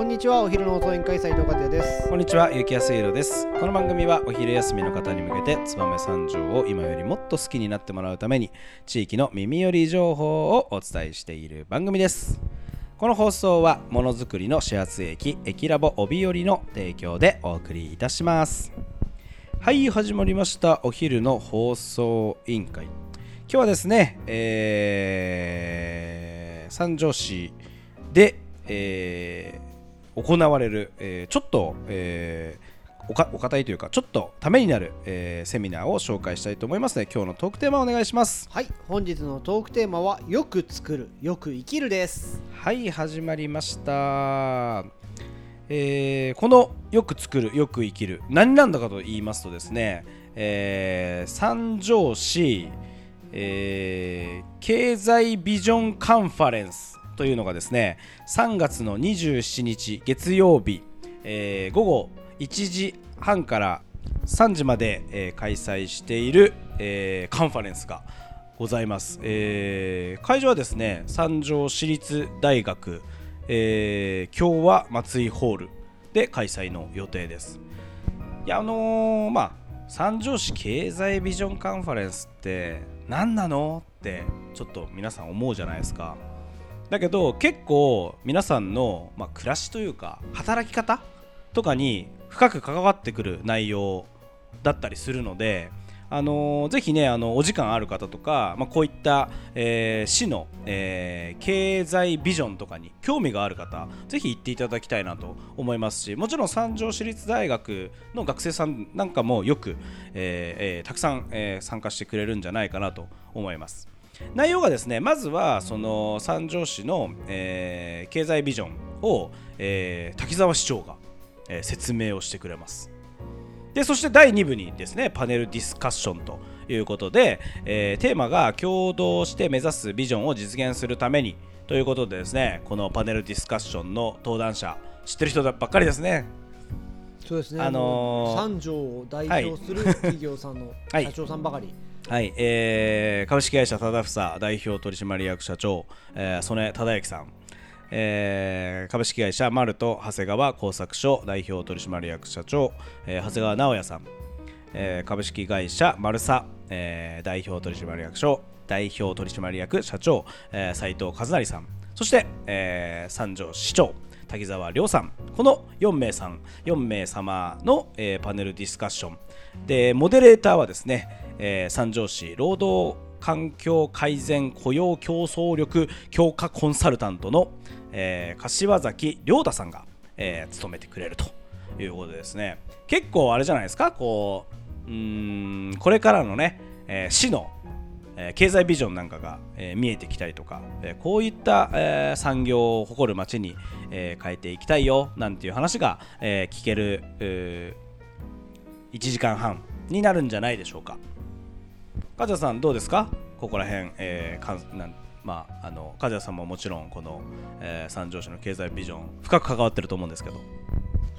こんにちはお昼の遅い委員会斉藤和也ですこんにちは、ゆきやすいろです。この番組はお昼休みの方に向けて、燕三条を今よりもっと好きになってもらうために、地域の耳寄り情報をお伝えしている番組です。この放送は、ものづくりの始発駅、駅ラボ帯寄りの提供でお送りいたします。はい、始まりました。お昼の放送委員会。今日はですね、えー三条市で、えー行われる、えーちょっと、えーおかお堅いというかちょっとためになる、えーセミナーを紹介したいと思いますので今日のトークテーマをお願いします。はい本日のトークテーマはよく作るよく生きるです。はい始まりました、えーこのよく作るよく生きる何なんだかと言いますとですね、えー三条市、えー経済ビジョンカンファレンスというのがですね3月の27日月曜日、えー午後1時半から3時まで、えー開催している、えーカンファレンスがございます、えー会場はですね三条市立大学、えー今日は松井ホールで開催の予定です。いやあのーまあ三条市経済ビジョンカンファレンスって何なのってちょっと皆さん思うじゃないですか。だけど結構皆さんの、まあ、暮らしというか働き方とかに深く関わってくる内容だったりするので、あのーぜひねあのお時間ある方とか、まあ、こういった、えー市の、えー経済ビジョンとかに興味がある方ぜひ行っていただきたいなと思いますしもちろん三条市立大学の学生さんなんかもよく、えーえーたくさん、えー参加してくれるんじゃないかなと思います。内容がですねまずはその三条市の、えー経済ビジョンを、えー滝沢市長が、えー説明をしてくれます。でそして第2部にですねパネルディスカッションということで、えーテーマが共同して目指すビジョンを実現するためにということでですねこのパネルディスカッションの登壇者知ってる人ばっかりですね。そうですね。あのー三条を代表する企業さんのはい。社長さんばかり、はい、はいえー株式会社忠房代表取締役社長、えー曽根忠之さん、えー株式会社マルト長谷川工作所代表取締役社長、えー長谷川直也さん、えー株式会社マルサ、えー代表取締役所代表取締役社長、えー斉藤和成さん。そして、えー三条市長滝沢亮さん。この4名さん4名様の、えーパネルディスカッション。でモデレーターはですね、えー三条市労働環境改善雇用競争力強化コンサルタントの、えー柏崎亮太さんが、えー務めてくれるということでですね結構あれじゃないですかこううんこれからのね、えー市のえー経済ビジョンなんかが、えー見えてきたりとか、えーこういった、えー産業を誇る街に、えー変えていきたいよなんていう話が、えー聞ける、1時間半になるんじゃないでしょうか。和也さんどうですか？ここら辺、えーかんなんまあ、あの和也さんももちろんこの、えー三条市の経済ビジョン深く関わってると思うんですけど。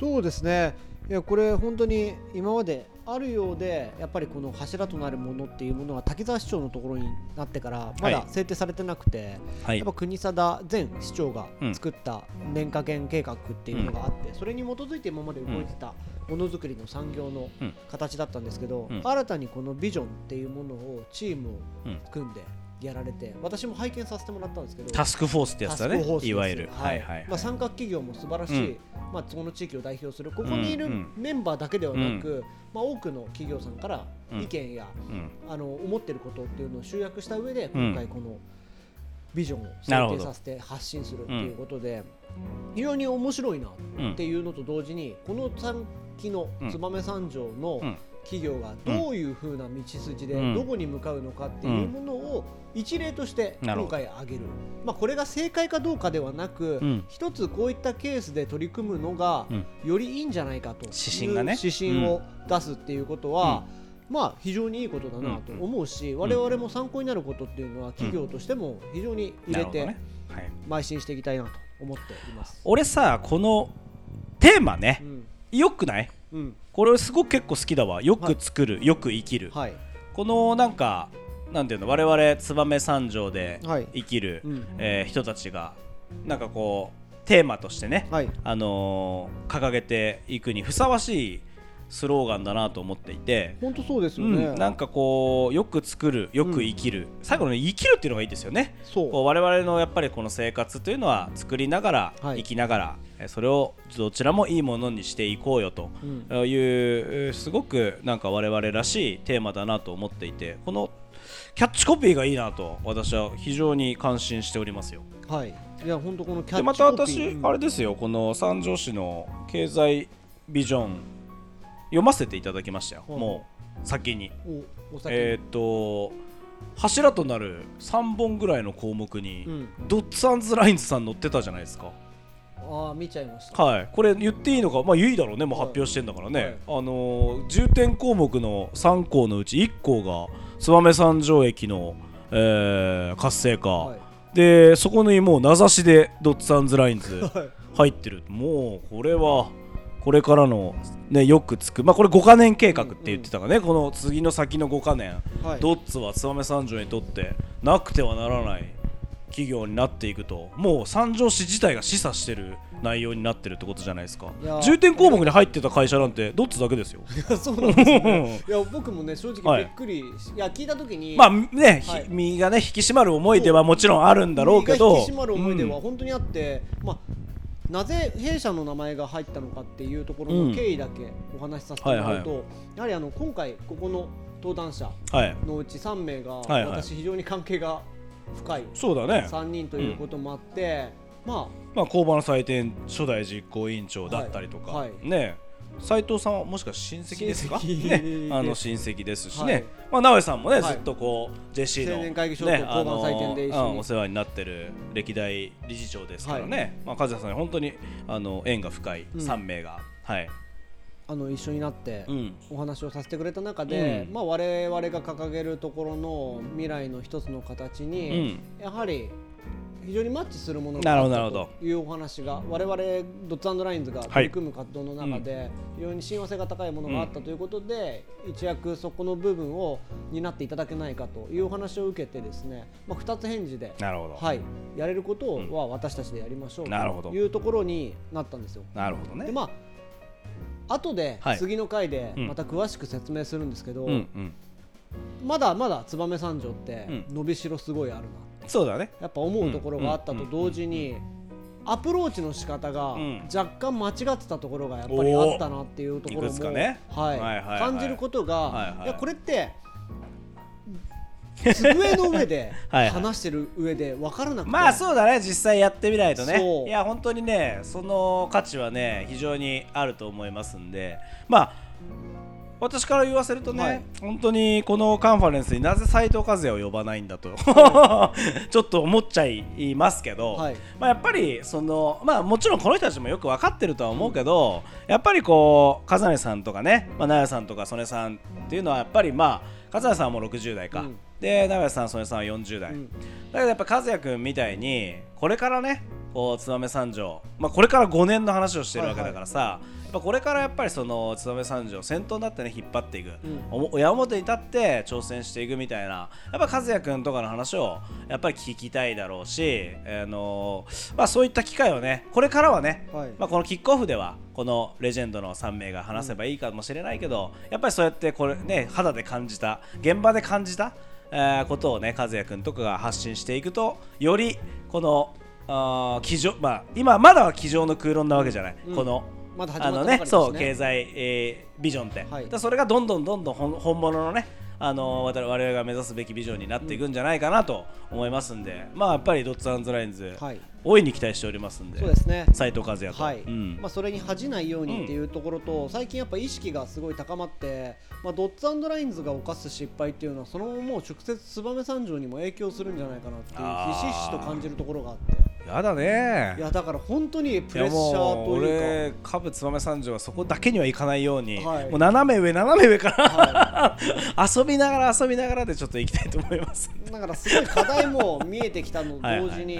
そうですね。いやこれ本当に今まであるようでやっぱりこの柱となるものっていうものは滝沢市長のところになってからまだはい。制定されてなくて、はい。やっぱ国定前市長が作った年化減計画っていうのがあって、それに基づいて今まで動いてたものづくりの産業のうん。形だったんですけど、うん。新たにこのビジョンっていうものをチームをうん。組んでやられて私も拝見させてもらったんですけどタスクフォースってやつだねいわゆる。はい。はいはいまあ、参画企業も素晴らしい、まあ、その地域を代表するここにいるうんうん。メンバーだけではなく、まあ、多くの企業さんからうん。意見や、うん。あの思ってることっていうのを集約した上でうん。今回このビジョンをなるほど制定させて発信するっていうことで、非常に面白いなうんっていうのと同時にこの産期の燕三条のうん。企業がどういうふうな道筋でうん。どこに向かうのかっていうものを一例として今回挙げる、まあ、これが正解かどうかではなく、うん。一つこういったケースで取り組むのがうん。よりいいんじゃないかという指針を出すっていうことは、まあ非常にいいことだなと思うし、我々も参考になることっていうのは企業としても非常に入れて邁進していきたいなと思っています。俺さこのテーマねうん。よくない？うん。これすごく結構好きだわ。よく作る、よく生きる、はい。このなんかなんていうの我々燕三条ではい。生きる、うん。えー人たちがなんかこテーマとしてね、はい。あのー掲げていくにふさわしいスローガンだなと思っていて、本当そうですようね、ん、なんかこうよく作るよく生きる、最後の、ね、生きるっていうのがいいですよね。そう。こう我々のやっぱりこの生活というのは作りながら、はい。生きながらえそれをどちらもいいものにしていこうよと。うん。いうすごくなんか我々らしいテーマだなと思っていてこのキャッチコピーがいいなと私は非常に感心しておりますよ。はい。いや本当このキャッチでまたコピー私、うん。あれですよ。この三条市の経済ビジョン読ませていただきましたよ、はいもう先に。えーっと柱となる3本ぐらいの項目に、うん。ドッツアンズラインズさん載ってたじゃないですか。ああ見ちゃいました。はい、これ言っていいのか、まあ、いいだろうね、もうはい。発表してんだからね、はい。あのー重点項目の3項のうち1項が燕三条駅の、えー活性化、はい。でそこにもう名指しでドッツアンズラインズはい。入ってる、もうこれはこれからの、ね、よくつく、まあ、これ5か年計画って言ってたからね、この次の先の5か年、はい。ドッツは燕三条にとってなくてはならない企業になっていくと。もう三条市自体が示唆してる内容になってるってことじゃないですか。重点項目に入ってた会社なんてドッツだけですよ。いやそうなんですよね。いや僕もね正はい。直びっくりし、い、や聞いた時にまあね、ひはい。身がね引き締まる思いではもちろんあるんだろうけど。引き締まる思いではうん。本当にあって、まあなぜ弊社の名前が入ったのかっていうところの経緯だけお話しさせてもらうと、やはりあの今回ここの登壇者はい。のうち3名が私非常に関係が深いそうだね。3人ということもあって、ままあ工場の祭典初代実行委員長だったりとか、ね斉藤さんはもしかして親戚ですか？ね、あの親戚ですしね、はい。まあ直江さんもね、はい。ずっとこう JC の青年会議所とねあのうんお世話になってる歴代理事長ですからね、まあ和也さんに本当にあの縁が深いうん。3名が、はい、あ、あの一緒になってうん、お話をさせてくれた中で、うん。まあ、我々が掲げるところの未来の一つの形うに、ん、やはり非常にマッチするものなるほどがあなるほど。ったというお話が我々ドッツラインズが取り組む活動の中で非常に親和性が高いものがあったということで、一躍そこの部分を担っていただけないかというお話を受けてですね、まあ、2つ返事で、なるほど、はい、やれることは私たちでやりましょうなるほど。というところになったんですよ。なるほどね。でまあ後ではい。次の回でうん。また詳しく説明するんですけど、うんうん。まだまだ燕三条ってうん。伸びしろすごいあるな、そうだね。やっぱ思うところがあったと同時に、アプローチの仕方がうん。若干間違ってたところがやっぱりあったなっていうところも、かね。はい。はいはいはい。感じることが、はいはい。いやこれって机の上で はいはい。話してる上で分からなくて。まあそうだね。実際やってみないとね。いや本当にねその価値はね非常にあると思いますんで。まあ私から言わせるとね、はい。本当にこのカンファレンスになぜ斉藤和也を呼ばないんだと ちょっと思っちゃいますけど、はい。まあ、やっぱりそのまあもちろんこの人たちもよく分かってるとは思うけど、やっぱりこう風根さんとかね、まあ、奈良さんとか曽根さんっていうのはやっぱりまあ風根さんはもう60代か、うん。で奈良さん曽根さんは40代、うん。だけどやっぱ和也君みたいにこれからねこう燕三条、まあ、これから5年の話をしてるわけだからさ、やっぱこれからやっぱりその燕三条先頭になってね引っ張っていく、うん。親表に立って挑戦していくみたいな。やっぱ和也君とかの話をやっぱり聞きたいだろうし、あのまあ、そういった機会をねこれからはね、はい。まあ、このキックオフではこのレジェンドの3名が話せばいいかもしれないけど、やっぱりそうやってこれ、ね、肌で感じた現場で感じた、えーことをね和也君とかが発信していくとよりこのあー机上、まあ、今まだは机上の空論なわけじゃない、うん。この。まだ始まあのったばかりですね。そう経済、えービジョンって、はい。だそれがどんどんどんどん本本物のねあの我々が目指すべきビジョンになっていくんじゃないかなと思いますんで、まあやっぱりドッツアンズラインズ、はい。大いに期待しておりますんで。そうですね。斉藤和也と、はい。うん。まあ、それに恥じないようにっていうところと、最近やっぱ意識がすごい高まって、まあ、ドッツラインズが犯す失敗っていうのはそのままもう直接燕三条にも影響するんじゃないかなっていうひしひしと感じるところがあってやだね。いやだから本当にプレッシャーという俺カブ燕三条はそこだけにはいかないように、はい。もう斜め上斜め上から、か、遊びながら遊びながらでちょっと行きたいと思います。はい、だからすごい課題も見えてきたのと はいはい。同時に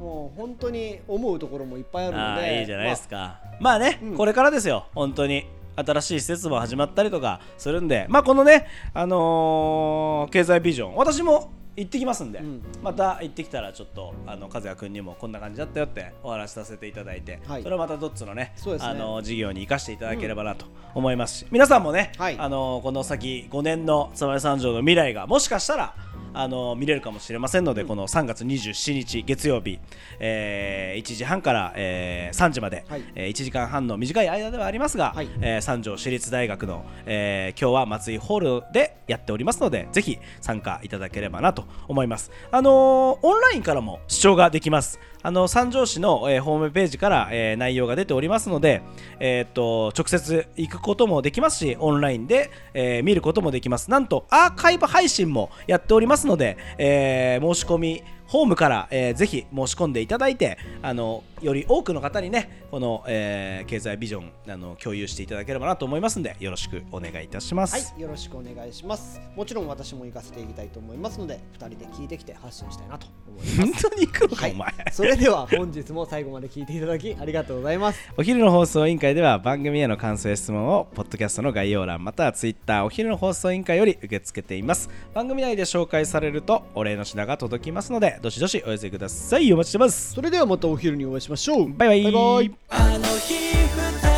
もう本当に思うところもいっぱいあるのあでーいいじゃないですか、まあ、ね、うん。これからですよ。本当に。新しい施設も始まったりとかするんで。まあこのねあのー経済ビジョン。私も行ってきますんで、うん。また行ってきたらちょっとあの和也君にもこんな感じだったよってお話しさせていただいて、はい。それをまたドッツのねね。あの事業に生かしていただければなと思いますし、皆さん。もね、はい。あのこの先5年の燕三条の未来がもしかしたらあの見れるかもしれませんので、この3月27日月曜日、えー1時半から、えー3時まで、はい。えー1時間半の短い間ではありますが、はい。えー三条市立大学の、えー今日は松井ホールでやっておりますのでぜひ参加いただければなと思います。あのーオンラインからも視聴ができますあの三条市の、えーホームページから、えー内容が出ておりますので、えーっと直接行くこともできますしオンラインで、え見ることもできます。なんとアーカイブ配信もやっておりますので、え申し込みホームから、えーぜひ申し込んでいただいてあのより多くの方にねこの、えー経済ビジョンあの共有していただければなと思いますのでよろしくお願いいたします。はい、よろしくお願いします。もちろん私も行かせていきたいと思いますので、2人で聞いてきて発信したいなと思います。本当に行くのか、はいお前それでは本日も最後まで聞いていただきありがとうございます。お昼の放送委員会では番組への感想や質問をポッドキャストの概要欄またはツイッターお昼の放送委員会より受け付けています番組内で紹介されるとお礼の品が届きますのでどしどしお寄せくださいお待ちしてますそれではまたお昼にお会いしましょう。バイバイバイバイ